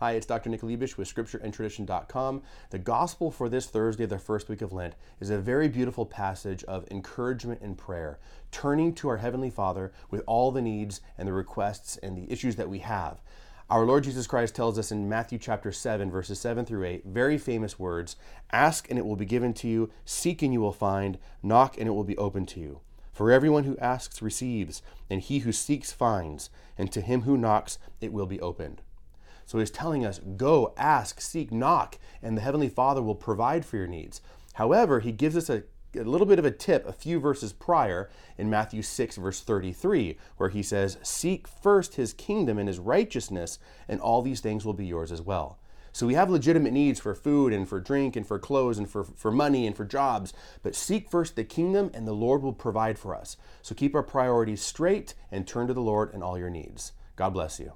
Hi, it's Dr. Nick Lebish with scriptureandtradition.com. The gospel for this Thursday, the first week of Lent, is a very beautiful passage of encouragement and prayer, turning to our Heavenly Father with all the needs and the requests and the issues that we have. Our Lord Jesus Christ tells us in Matthew chapter 7, verses 7 through 8, very famous words Ask and it will be given to you, seek and you will find, knock and it will be opened to you. For everyone who asks receives, and he who seeks finds, and to him who knocks it will be opened. So he's telling us go, ask, seek, knock, and the Heavenly Father will provide for your needs. However, he gives us a, a little bit of a tip a few verses prior in Matthew 6, verse 33, where he says, Seek first his kingdom and his righteousness, and all these things will be yours as well. So we have legitimate needs for food and for drink and for clothes and for, for money and for jobs, but seek first the kingdom and the Lord will provide for us. So keep our priorities straight and turn to the Lord in all your needs. God bless you.